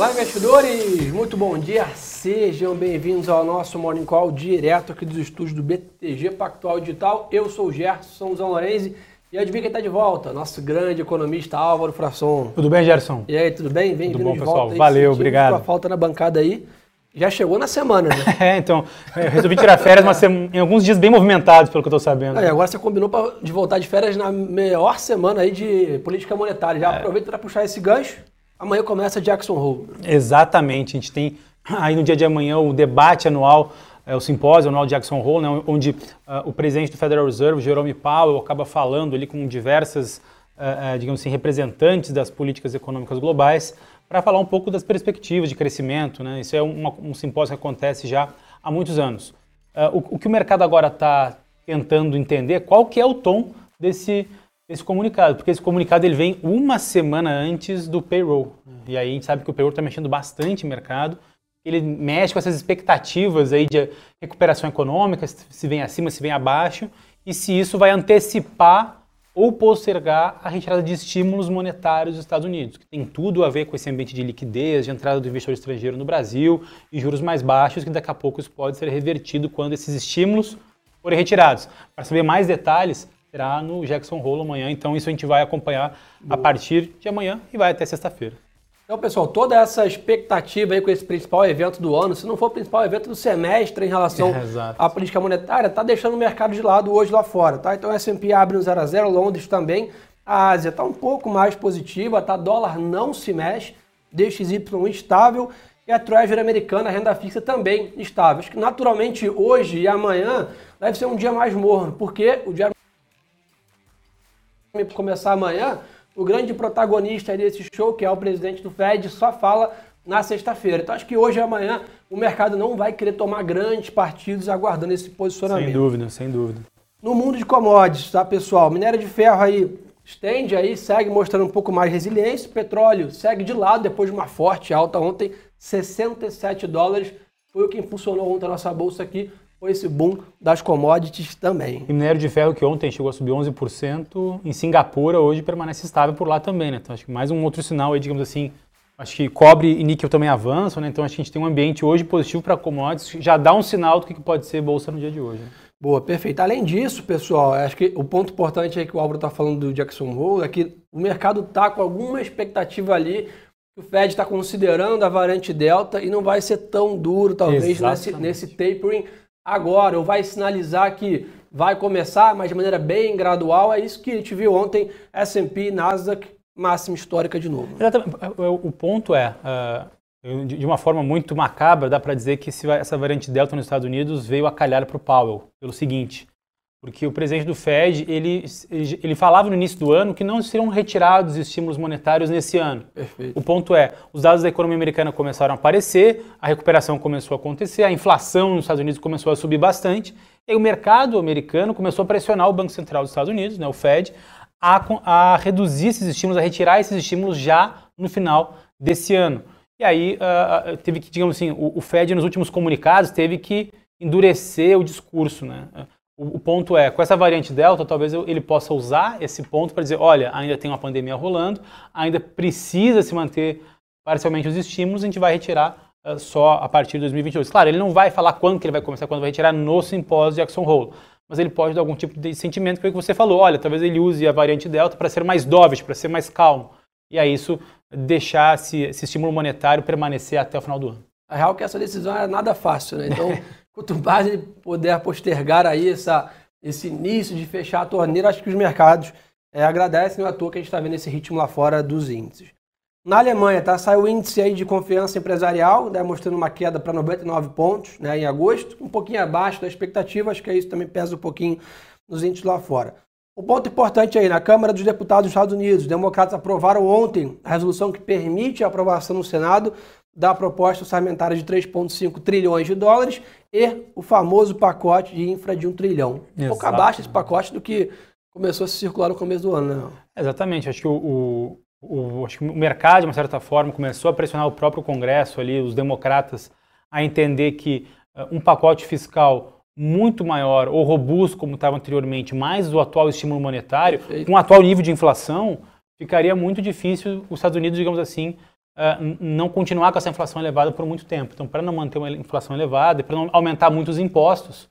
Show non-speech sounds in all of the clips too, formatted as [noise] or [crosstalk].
Olá, investidores! Muito bom dia! Sejam bem-vindos ao nosso Morning Call direto aqui dos estúdios do BTG Pactual Digital. Eu sou o Gerson Zanlorenzi e adivinha quem está de volta? Nosso grande economista Álvaro Frasson. Tudo bem, Gerson? E aí, tudo bem? Bem-vindo de pessoal. volta. Aí, Valeu, obrigado. A falta na bancada aí. Já chegou na semana, né? [laughs] é, então, eu resolvi tirar férias mas em alguns dias bem movimentados, pelo que eu estou sabendo. Ah, agora você combinou pra, de voltar de férias na melhor semana aí de política monetária. Já é. aproveita para puxar esse gancho. Amanhã começa Jackson Hole. Exatamente. A gente tem aí no dia de amanhã o debate anual, é, o simpósio anual de Jackson Hole, né, onde uh, o presidente do Federal Reserve, Jerome Powell, acaba falando ali com diversas, uh, digamos assim, representantes das políticas econômicas globais para falar um pouco das perspectivas de crescimento. Né? Isso é um simpósio que acontece já há muitos anos. O, o, que o mercado agora está tentando entender qual que é o tom desse, desse comunicado, porque esse comunicado ele vem uma semana antes do payroll. E aí a gente sabe que o payroll está mexendo bastante no mercado. Ele mexe com essas expectativas aí de recuperação econômica, se vem acima, se vem abaixo, e se isso vai antecipar ou postergar a retirada de estímulos monetários dos Estados Unidos, que tem tudo a ver com esse ambiente de liquidez, de entrada do investidor estrangeiro no Brasil e juros mais baixos, que daqui a pouco isso pode ser revertido quando esses estímulos forem retirados. Para saber mais detalhes, será no Jackson Hole amanhã, então isso a gente vai acompanhar Boa. a partir de amanhã e vai até sexta-feira. Então, pessoal, toda essa expectativa aí com esse principal evento do ano, se não for o principal evento do semestre em relação [laughs] é, à política monetária, está deixando o mercado de lado hoje lá fora, tá? Então, o S&P abre no 0 a 0, Londres também, a Ásia está um pouco mais positiva, tá? Dólar não se mexe, DXY estável e a Treasury americana, a renda fixa também estável. Acho que naturalmente hoje e amanhã deve ser um dia mais morno, porque o dia começar amanhã o grande protagonista desse show, que é o presidente do Fed, só fala na sexta-feira. Então acho que hoje e amanhã o mercado não vai querer tomar grandes partidos aguardando esse posicionamento. Sem dúvida, sem dúvida. No mundo de commodities, tá, pessoal? Minério de ferro aí estende aí, segue mostrando um pouco mais resiliência. Petróleo segue de lado depois de uma forte alta ontem, 67 dólares. Foi o que impulsionou ontem a nossa bolsa aqui foi esse boom das commodities também. E minério de ferro que ontem chegou a subir 11%, em Singapura hoje permanece estável por lá também, né? Então acho que mais um outro sinal aí, digamos assim, acho que cobre e níquel também avançam, né? Então acho que a gente tem um ambiente hoje positivo para commodities, já dá um sinal do que pode ser bolsa no dia de hoje. Né? Boa, perfeito. Além disso, pessoal, acho que o ponto importante aí que o Álvaro está falando do Jackson Hole é que o mercado está com alguma expectativa ali o Fed está considerando a variante Delta e não vai ser tão duro, talvez, nesse, nesse tapering agora, ou vai sinalizar que vai começar, mas de maneira bem gradual. É isso que a gente viu ontem, S&P, Nasdaq, máxima histórica de novo. Exatamente. O ponto é, uh, de uma forma muito macabra, dá para dizer que essa variante Delta nos Estados Unidos veio a calhar para o Powell, pelo seguinte, porque o presidente do Fed, ele, ele falava no início do ano que não seriam retirados estímulos monetários nesse ano. Perfeito. O ponto é, os dados da economia americana começaram a aparecer, a recuperação começou a acontecer, a inflação nos Estados Unidos começou a subir bastante, e o mercado americano começou a pressionar o Banco Central dos Estados Unidos, né, o Fed, a, a reduzir esses estímulos, a retirar esses estímulos já no final desse ano. E aí uh, teve que, digamos assim, o, o Fed nos últimos comunicados teve que endurecer o discurso, né? O, ponto é, com essa variante Delta, talvez ele possa usar esse ponto para dizer, olha, ainda tem uma pandemia rolando, ainda precisa se manter parcialmente os estímulos, a gente vai retirar uh, só a partir de 2022. Claro, ele não vai falar quando que ele vai começar, quando vai retirar no simpósio de Jackson Hole, mas ele pode dar algum tipo de sentimento, que foi o que você falou, olha, talvez ele use a variante Delta para ser mais dovish, para ser mais calmo, e aí isso deixar esse, esse estímulo monetário permanecer até o final do ano. A real é que essa decisão é nada fácil, né? Então, [laughs] quanto mais ele puder postergar aí essa, esse início de fechar a torneira, acho que os mercados é, agradecem, não é à toa que a gente está vendo esse ritmo lá fora dos índices. Na Alemanha, tá, saiu o índice aí de confiança empresarial, né, mostrando uma queda para 99 pontos né, em agosto, um pouquinho abaixo da expectativa, acho que isso também pesa um pouquinho nos índices lá fora. O ponto importante aí, na Câmara dos Deputados dos Estados Unidos, os democratas aprovaram ontem a resolução que permite a aprovação no Senado da proposta orçamentária de 3,5 trilhões de dólares e o famoso pacote de infra de 1 trilhão. Um pouco abaixo esse pacote do que começou a se circular no começo do ano. Né? Exatamente. Acho que o, o, acho que o mercado, de uma certa forma, começou a pressionar o próprio Congresso, ali, os democratas, a entender que uh, um pacote fiscal muito maior ou robusto, como estava anteriormente, mais o atual estímulo monetário, Perfeito. com o atual nível de inflação, ficaria muito difícil os Estados Unidos, digamos assim, uh, não continuar com essa inflação elevada por muito tempo. Então, para não manter uma inflação elevada e para não aumentar muitos impostos,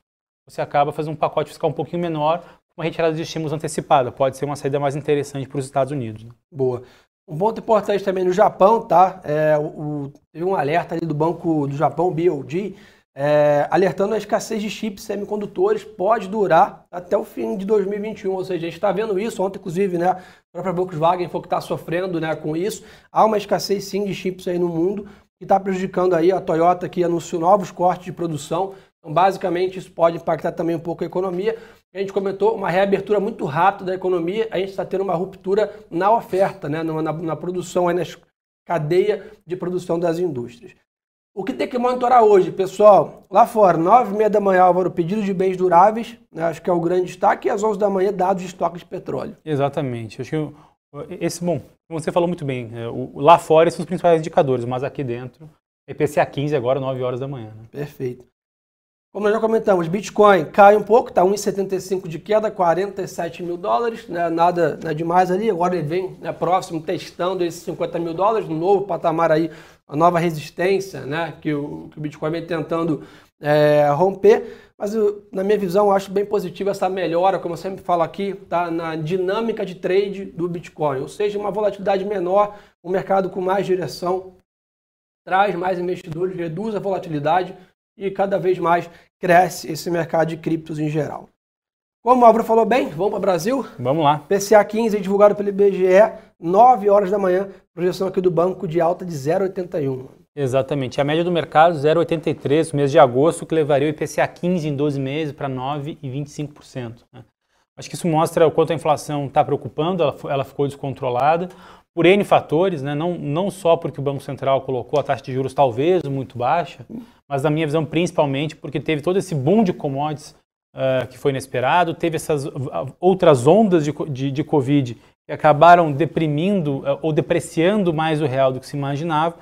você acaba fazendo um pacote fiscal um pouquinho menor, uma retirada de estímulos antecipada. Pode ser uma saída mais interessante para os Estados Unidos. Né? Boa. Um ponto importante também no Japão, tá? É, o, teve um alerta ali do Banco do Japão, BOD, é, alertando a escassez de chips semicondutores pode durar até o fim de 2021. Ou seja, a gente está vendo isso. Ontem, inclusive, né, a própria Volkswagen foi que está sofrendo né, com isso. Há uma escassez sim de chips aí no mundo que está prejudicando aí a Toyota que anunciou novos cortes de produção. Então, basicamente, isso pode impactar também um pouco a economia. A gente comentou uma reabertura muito rápida da economia, a gente está tendo uma ruptura na oferta, né, na, na produção, aí na cadeia de produção das indústrias. O que tem que monitorar hoje, pessoal? Lá fora, 9 e meia da manhã, Álvaro, pedido de bens duráveis, né, acho que é o grande destaque, e às 11 da manhã, dados de estoque de petróleo. Exatamente. Acho que esse, bom, você falou muito bem, é, lá fora esses são os principais indicadores, mas aqui dentro, IPCA 15 agora, 9 horas da manhã. Né? Perfeito. Como nós já comentamos, Bitcoin cai um pouco, está 1,75 de queda, 47 mil dólares, né, nada né, demais ali. Agora ele vem né, próximo testando esses 50 mil dólares, um novo patamar aí, uma nova resistência né, que, o, que o Bitcoin vem tentando é, romper. Mas eu, na minha visão, eu acho bem positiva essa melhora, como eu sempre falo aqui, tá, na dinâmica de trade do Bitcoin. Ou seja, uma volatilidade menor, um mercado com mais direção, traz mais investidores, reduz a volatilidade e cada vez mais cresce esse mercado de criptos em geral. Como o Álvaro falou bem, vamos para o Brasil? Vamos lá. PCA 15 divulgado pelo IBGE, 9 horas da manhã, projeção aqui do banco de alta de 0,81. Exatamente. A média do mercado, 0,83 no mês de agosto, que levaria o IPCA 15 em 12 meses para 9,25%. Né? Acho que isso mostra o quanto a inflação está preocupando, ela, ela ficou descontrolada por N fatores, né? não, não só porque o Banco Central colocou a taxa de juros talvez muito baixa, mas na minha visão principalmente porque teve todo esse boom de commodities uh, que foi inesperado, teve essas outras ondas de, de, de Covid que acabaram deprimindo uh, ou depreciando mais o real do que se imaginava.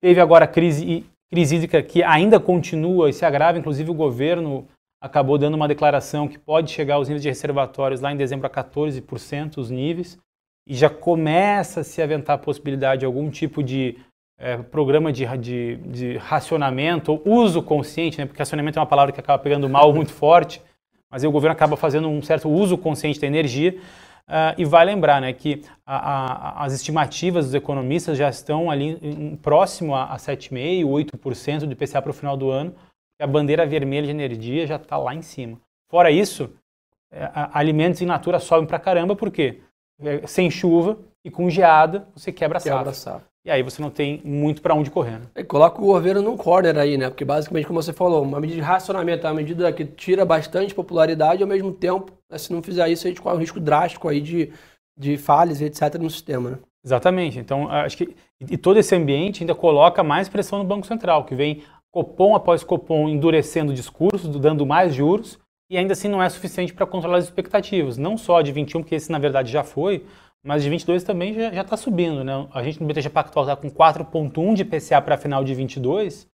Teve agora a crise, crise hídrica que ainda continua e se agrava, inclusive o governo acabou dando uma declaração que pode chegar aos níveis de reservatórios lá em dezembro a 14% os níveis e já começa a se aventar a possibilidade de algum tipo de é, programa de, de, de, racionamento ou uso consciente, né? porque racionamento é uma palavra que acaba pegando mal muito [laughs] forte, mas o governo acaba fazendo um certo uso consciente da energia. Uh, e vai lembrar né, que a, a, as estimativas dos economistas já estão ali em, próximo a, a 7,5%, 8% do IPCA para o final do ano, e a bandeira vermelha de energia já está lá em cima. Fora isso, é, alimentos in natura sobem para caramba, por quê? É, sem chuva e com geada, você quebra a quebra safra. E aí você não tem muito para onde correr. Né? E coloca o governo num corner aí, né? Porque basicamente, como você falou, uma medida de racionamento é uma medida que tira bastante popularidade e ao mesmo tempo, né, se não fizer isso, a gente corre um risco drástico aí de, de falhas e etc. no sistema, né? Exatamente. Então, acho que e todo esse ambiente ainda coloca mais pressão no Banco Central, que vem Copom após Copom endurecendo o discurso, dando mais juros, e ainda assim não é suficiente para controlar as expectativas, não só de 21, porque esse na verdade já foi, mas de 22 também já está subindo. Né? A gente no BTG Pactual está com 4,1 de PCA para final de 22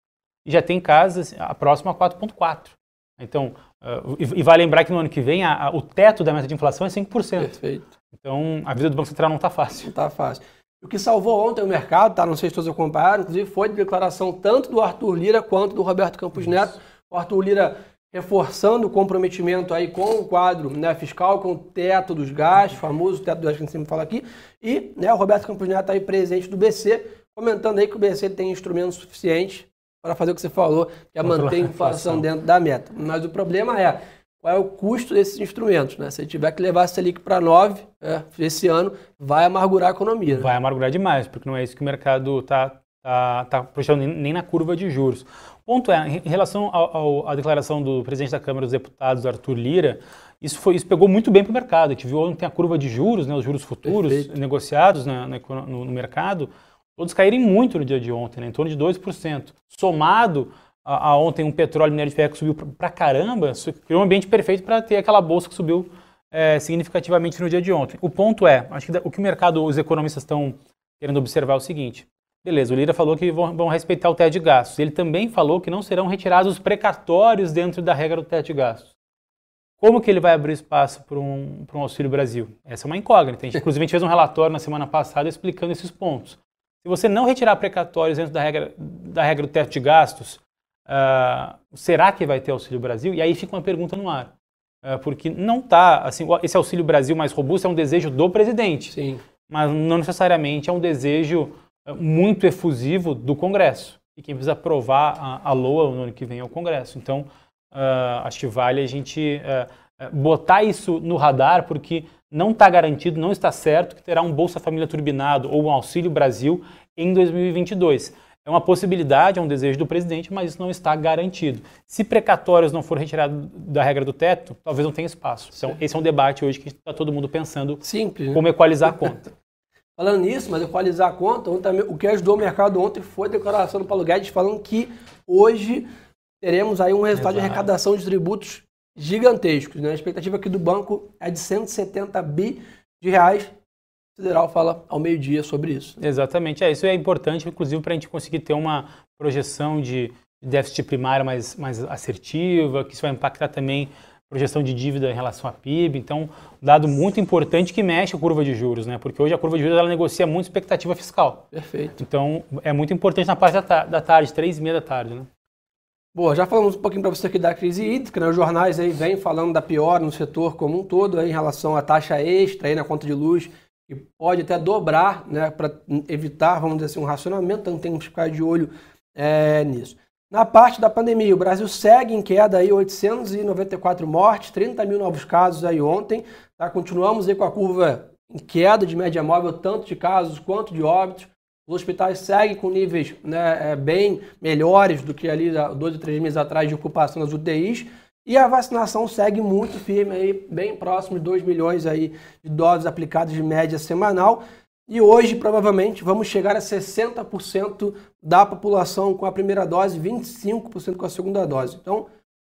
e já tem casas a próxima a 4,4. Então, uh, e, e vai lembrar que no ano que vem a, a, o teto da meta de inflação é 5%. Perfeito. Então, a vida do Banco Central não está fácil. Não está fácil. O que salvou ontem o mercado, tá? não sei se todos acompanharam, inclusive foi de declaração tanto do Arthur Lira quanto do Roberto Campos Neto. O Arthur Lira reforçando o comprometimento aí com o quadro né, fiscal, com o teto dos gastos, famoso teto dos gastos que a gente sempre fala aqui, e né, o Roberto Campos Neto aí, presidente do BC, comentando aí que o BC tem instrumentos suficientes para fazer o que você falou, que é manter a inflação dentro da meta. Mas o problema é qual é o custo desses instrumentos. Né? Se tiver que levar a Selic para 9 é, esse ano, vai amargurar a economia. Né? Vai amargurar demais, porque não é isso que o mercado está tá, tá puxando nem na curva de juros ponto é, em relação à declaração do presidente da Câmara dos Deputados, Arthur Lira, isso, foi, isso pegou muito bem para o mercado. A gente viu ontem a curva de juros, né, os juros futuros Perfeito. negociados na, na, no, no, mercado, todos caírem muito no dia de ontem, né, em torno de 2%. Somado a, a ontem um petróleo minério de ferro que subiu para caramba, criou um ambiente perfeito para ter aquela bolsa que subiu é, significativamente no dia de ontem. O ponto é, acho que o que o mercado, os economistas estão querendo observar é o seguinte, Beleza, o Lira falou que vão, vão, respeitar o teto de gastos. Ele também falou que não serão retirados os precatórios dentro da regra do teto de gastos. Como que ele vai abrir espaço para um, um Auxílio Brasil? Essa é uma incógnita. A gente, inclusive, a gente fez um relatório na semana passada explicando esses pontos. Se você não retirar precatórios dentro da regra, da regra do teto de gastos, uh, será que vai ter Auxílio Brasil? E aí fica uma pergunta no ar. Uh, porque não está, assim, esse Auxílio Brasil mais robusto é um desejo do presidente. Sim. Mas não necessariamente é um desejo muito efusivo do Congresso. E quem precisa aprovar a, a LOA no ano que vem é o Congresso. Então, uh, acho que vale a gente botar isso no radar, porque não está garantido, não está certo que terá um Bolsa Família turbinado ou um Auxílio Brasil em 2022. É uma possibilidade, é um desejo do presidente, mas isso não está garantido. Se precatórios não for retirado da regra do teto, talvez não tenha espaço. Então, esse é um debate hoje que está todo mundo pensando Simples, né? como equalizar a conta. Falando nisso, mas equalizar a conta, o que ajudou o mercado ontem foi a declaração do Paulo Guedes falando que hoje teremos aí um resultado Exato. de arrecadação de tributos gigantescos. Né? A expectativa aqui do banco é de 170 bi de reais. O Federal fala ao meio-dia sobre isso. Exatamente. É, isso é importante, inclusive, para a gente conseguir ter uma projeção de déficit primário mais, mais assertiva, que isso vai impactar também projeção de dívida em relação à PIB. Então, um dado muito importante que mexe a curva de juros, né? Porque hoje a curva de juros ela negocia muito expectativa fiscal. Perfeito. Então, é muito importante na parte da tarde, três e meia da tarde, né? Boa, já falamos um pouquinho para você aqui da crise hídrica, né? Os jornais aí vêm falando da pior no setor como um todo aí, em relação à taxa extra aí na conta de luz, que pode até dobrar, né, para evitar, vamos dizer assim, um racionamento, então temos que ficar de olho é, nisso. Na parte da pandemia, o Brasil segue em queda aí, 894 mortes, 30 mil novos casos aí ontem, tá? Continuamos aí com a curva em queda de média móvel, tanto de casos quanto de óbitos. Os hospitais seguem com níveis né, é, bem melhores do que ali dois ou três meses atrás de ocupação das UTIs. E a vacinação segue muito firme, aí, bem próximo de 2 milhões aí de doses aplicadas de média semanal. E hoje, provavelmente, vamos chegar a 60% da população com a primeira dose, 25% com a segunda dose. Então,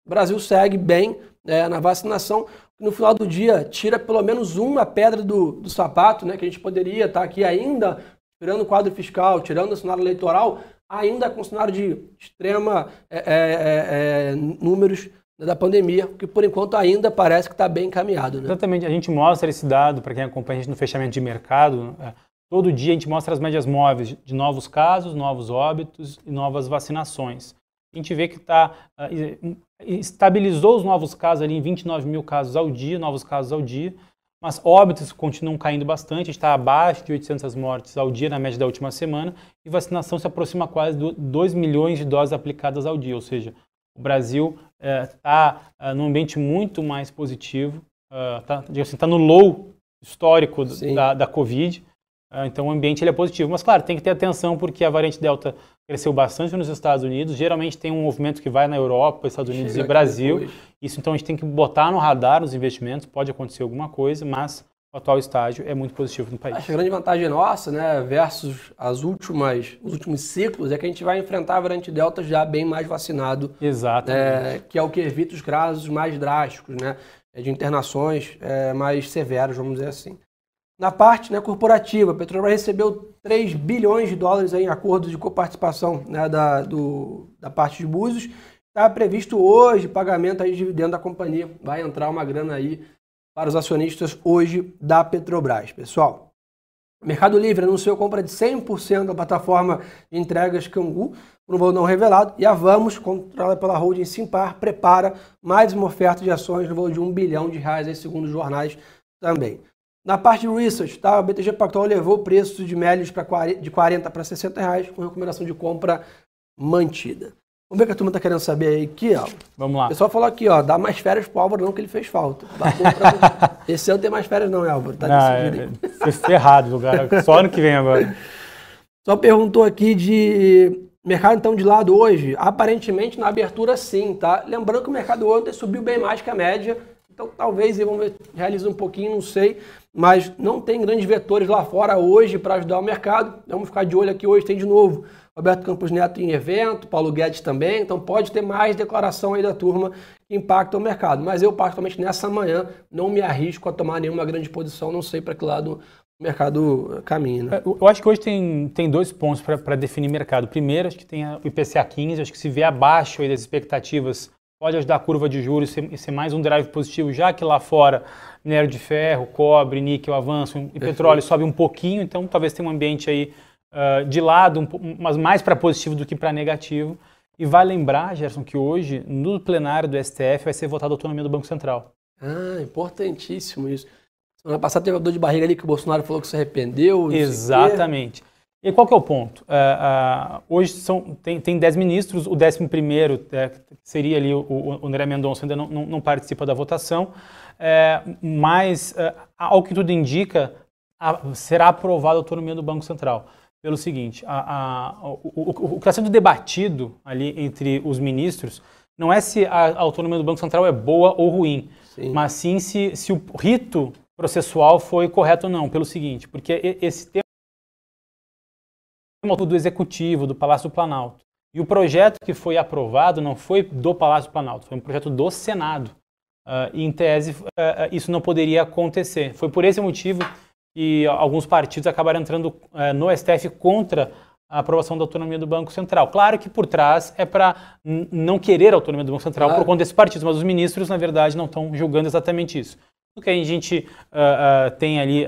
o Brasil segue bem é, na vacinação. No final do dia, tira pelo menos uma pedra do, do sapato, né, que a gente poderia estar aqui ainda tirando o quadro fiscal, tirando o cenário eleitoral, ainda com cenário de extrema é, é, é, é, números da pandemia, que por enquanto ainda parece que está bem encaminhado. Né? Exatamente, a gente mostra esse dado para quem acompanha a gente no fechamento de mercado. É, todo dia a gente mostra as médias móveis de novos casos, novos óbitos e novas vacinações. A gente vê que tá, uh, estabilizou os novos casos ali em 29 mil casos ao dia, novos casos ao dia mas óbitos continuam caindo bastante, está abaixo de 800 mortes ao dia na média da última semana, e vacinação se aproxima quase de 2 milhões de doses aplicadas ao dia, ou seja, o Brasil está é, é, num ambiente muito mais positivo, está é, assim, tá no low histórico da, da Covid, é, então o ambiente ele é positivo. Mas claro, tem que ter atenção porque a variante Delta cresceu bastante nos Estados Unidos. Geralmente tem um movimento que vai na Europa, Estados Unidos Chega e Brasil. Isso então a gente tem que botar no radar os investimentos. Pode acontecer alguma coisa, mas o atual estágio é muito positivo no país. Acho a grande vantagem nossa, né, versus as últimas, os últimos ciclos, é que a gente vai enfrentar a variante Delta já bem mais vacinado. Exato. É, que é o que evita os casos mais drásticos, né, de internações é, mais severas, vamos dizer assim. Na parte né, corporativa, a Petrobras recebeu 3 bilhões de dólares em acordos de coparticipação né, da, do, da parte de Búzios. Está previsto hoje pagamento aí de dividendo da companhia. Vai entrar uma grana aí para os acionistas hoje da Petrobras. Pessoal, o Mercado Livre anunciou compra de 100% da plataforma de entregas Cangu, por um valor não revelado, e a Vamos, controlada pela holding Simpar, prepara mais uma oferta de ações no valor de 1 bilhão de reais, aí, segundo os jornais também. Na parte de research, tá? a BTG Pactual levou o preço de médios pra, de 40 para 60 reais, com recomendação de compra mantida. Vamos ver o que a turma está querendo saber aí aqui, ó. Vamos lá. O pessoal falou aqui, ó, dá mais férias pro Álvaro não, que ele fez falta. Pra... [laughs] Esse ano tem mais férias não, Álvaro? Tá não, é, ferrado, cara. Só ano que vem agora. [laughs] Só perguntou aqui de mercado então de lado hoje. Aparentemente na abertura sim, tá? Lembrando que o mercado ontem subiu bem mais que a média. Então talvez vamos realizar um pouquinho, não sei mas não tem grandes vetores lá fora hoje para ajudar o mercado. Vamos ficar de olho aqui hoje, tem de novo Roberto Campos Neto em evento, Paulo Guedes também, então pode ter mais declaração aí da turma que impacta o mercado. Mas eu, particularmente nessa manhã, não me arrisco a tomar nenhuma grande posição, não sei para que lado o mercado caminha. Né? Eu acho que hoje tem, tem dois pontos para definir mercado. Primeiro, acho que tem o IPCA 15, acho que se vier abaixo aí das expectativas, pode ajudar a curva de juros e ser, ser mais um drive positivo, já que lá fora minério de ferro, cobre, níquel avançam e petróleo sobe um pouquinho, então talvez tenha um ambiente aí uh, de lado, um, mas mais para positivo do que para negativo. E vai lembrar, Gerson, que hoje, no plenário do STF, vai ser votada a autonomia do Banco Central. Ah, importantíssimo isso. Semana passada teve uma dor de barriga ali que o Bolsonaro falou que se arrependeu. Exatamente. E qual que é o ponto? Uh, uh, hoje são, tem, tem 10 ministros, o 11 primeiro, é, seria ali o, o, o André Mendonça, ainda não, não, não, participa da votação, é, mas, uh, ao que tudo indica, a, será aprovada a autonomia do Banco Central. Pelo seguinte, a, a, o, o, que está sendo debatido ali entre os ministros não é se a autonomia do Banco Central é boa ou ruim, sim. mas sim se, se o rito processual foi correto ou não. Pelo seguinte, porque esse tema do Executivo, do Palácio do Planalto. E o projeto que foi aprovado não foi do Palácio do Planalto, foi um projeto do Senado. Uh, e, em tese, uh, isso não poderia acontecer. Foi por esse motivo que alguns partidos acabaram entrando uh, no STF contra a aprovação da autonomia do Banco Central. Claro que por trás é para não querer a autonomia do Banco Central claro. por conta desses partidos, mas os ministros, na verdade, não estão julgando exatamente isso. O que a gente tem ali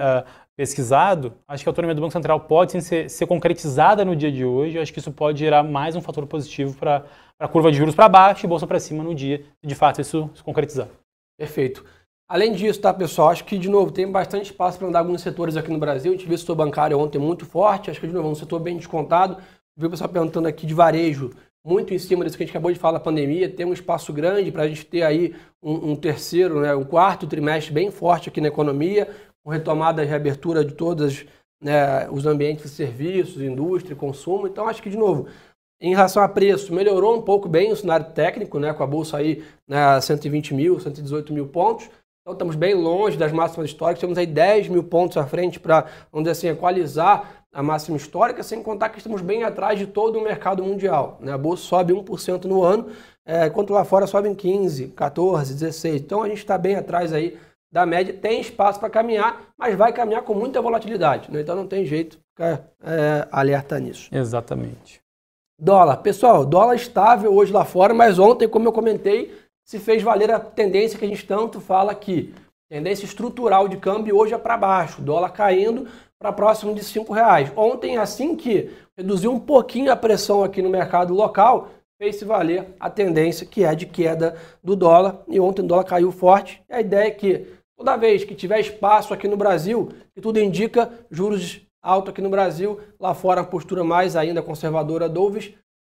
pesquisado, acho que a autonomia do Banco Central pode sim, ser, ser, concretizada no dia de hoje. Eu acho que isso pode gerar mais um fator positivo para a curva de juros para baixo e bolsa para cima no dia, de fato isso se concretizar. Perfeito. Além disso, tá, pessoal, acho que, de novo, tem bastante espaço para andar alguns setores aqui no Brasil. A gente viu o setor bancário ontem muito forte, acho que, de novo, é um setor bem descontado. Viu o pessoal perguntando aqui de varejo, muito em cima disso que a gente acabou de falar da pandemia. Tem um espaço grande para a gente ter aí um, um terceiro, né, um quarto trimestre bem forte aqui na economia, com retomada e reabertura de todos né, os ambientes de serviços, indústria, consumo. Então, acho que, de novo, em relação a preço, melhorou um pouco bem o cenário técnico, né, com a bolsa aí né, 120 mil, 118 mil pontos. Então, estamos bem longe das máximas históricas. Temos aí 10 mil pontos à frente para, vamos dizer assim, equalizar a máxima histórica, sem contar que estamos bem atrás de todo o mercado mundial. Né? A bolsa sobe 1% no ano, é, enquanto lá fora sobe em 15, 14, 16. Então, a gente está bem atrás aí da média, tem espaço para caminhar, mas vai caminhar com muita volatilidade. Né? Então não tem jeito ficar é, alerta nisso. Exatamente. Dólar. Pessoal, dólar estável hoje lá fora, mas ontem, como eu comentei, se fez valer a tendência que a gente tanto fala aqui. Tendência estrutural de câmbio hoje é para baixo, dólar caindo para próximo de R$ reais. Ontem, assim que reduziu um pouquinho a pressão aqui no mercado local, fez-se valer a tendência que é de queda do dólar. E ontem o dólar caiu forte. A ideia é que Toda vez que tiver espaço aqui no Brasil, que tudo indica juros altos aqui no Brasil, lá fora a postura mais ainda conservadora do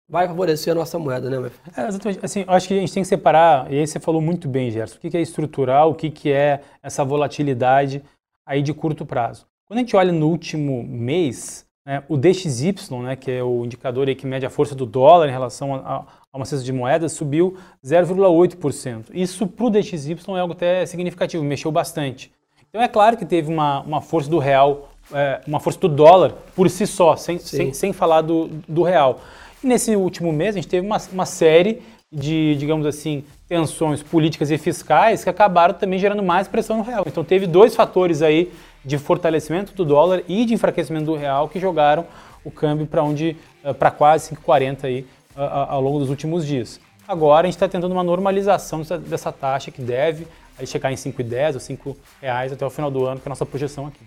vai favorecer a nossa moeda, né, é, Exatamente. Assim, acho que a gente tem que separar, e aí você falou muito bem, Gerson, o que é estrutural, o que é essa volatilidade aí de curto prazo. Quando a gente olha no último mês, né, o DXY, né, que é o indicador que mede a força do dólar em relação a, a uma cesta de moedas, subiu 0,8%. Isso para o DXY é algo até significativo, mexeu bastante. Então é claro que teve uma, uma força do real, é, uma força do dólar por si só, sem, sem, sem, falar do, do real. Nesse último mês a gente teve uma, uma série de, digamos assim, tensões políticas e fiscais que acabaram também gerando mais pressão no real. Então teve dois fatores aí de fortalecimento do dólar e de enfraquecimento do real que jogaram o câmbio para onde eh, para quase 5,40 aí ao longo dos últimos dias. Agora a gente está tentando uma normalização dessa, taxa que deve chegar em 5,10 ou 5 reais até o final do ano, que é a nossa projeção aqui.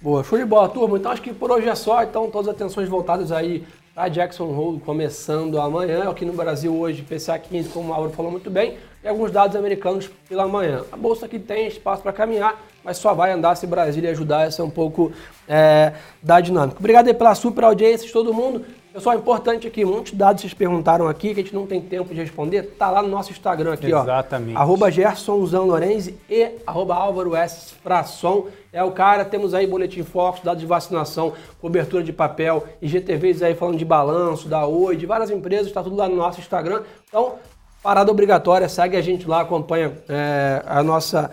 Boa, show de bola, turma. Então acho que por hoje é só. Então todas as atenções voltadas aí para Jackson Hole começando amanhã. Aqui no Brasil hoje, PCA 15, como o Mauro falou muito bem, e alguns dados americanos pela manhã. A bolsa aqui tem espaço para caminhar, mas só vai andar se Brasília ajudar. Essa é um pouco é, da dinâmica. Obrigado pela super audiência de todo mundo. Pessoal, importante aqui, muitos dados vocês perguntaram aqui que a gente não tem tempo de responder, tá lá no nosso Instagram aqui, Exatamente. ó. Arroba Gersonzão Lorenzi e arroba Álvaro S. Frasson. É o cara, temos aí boletim Focus, dados de vacinação, cobertura de papel, IGTVs aí falando de balanço, da Oi, de várias empresas, tá tudo lá no nosso Instagram. Então, parada obrigatória, segue a gente lá, acompanha é, a nossa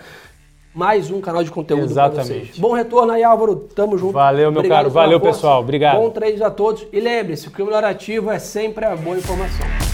mais um canal de conteúdo Exatamente. Bom retorno aí, Álvaro. Tamo junto. Valeu, meu Obrigado caro. Valeu, pessoal. Obrigado. Bom trade a todos. E lembre-se, o criminal ativo é sempre a boa informação.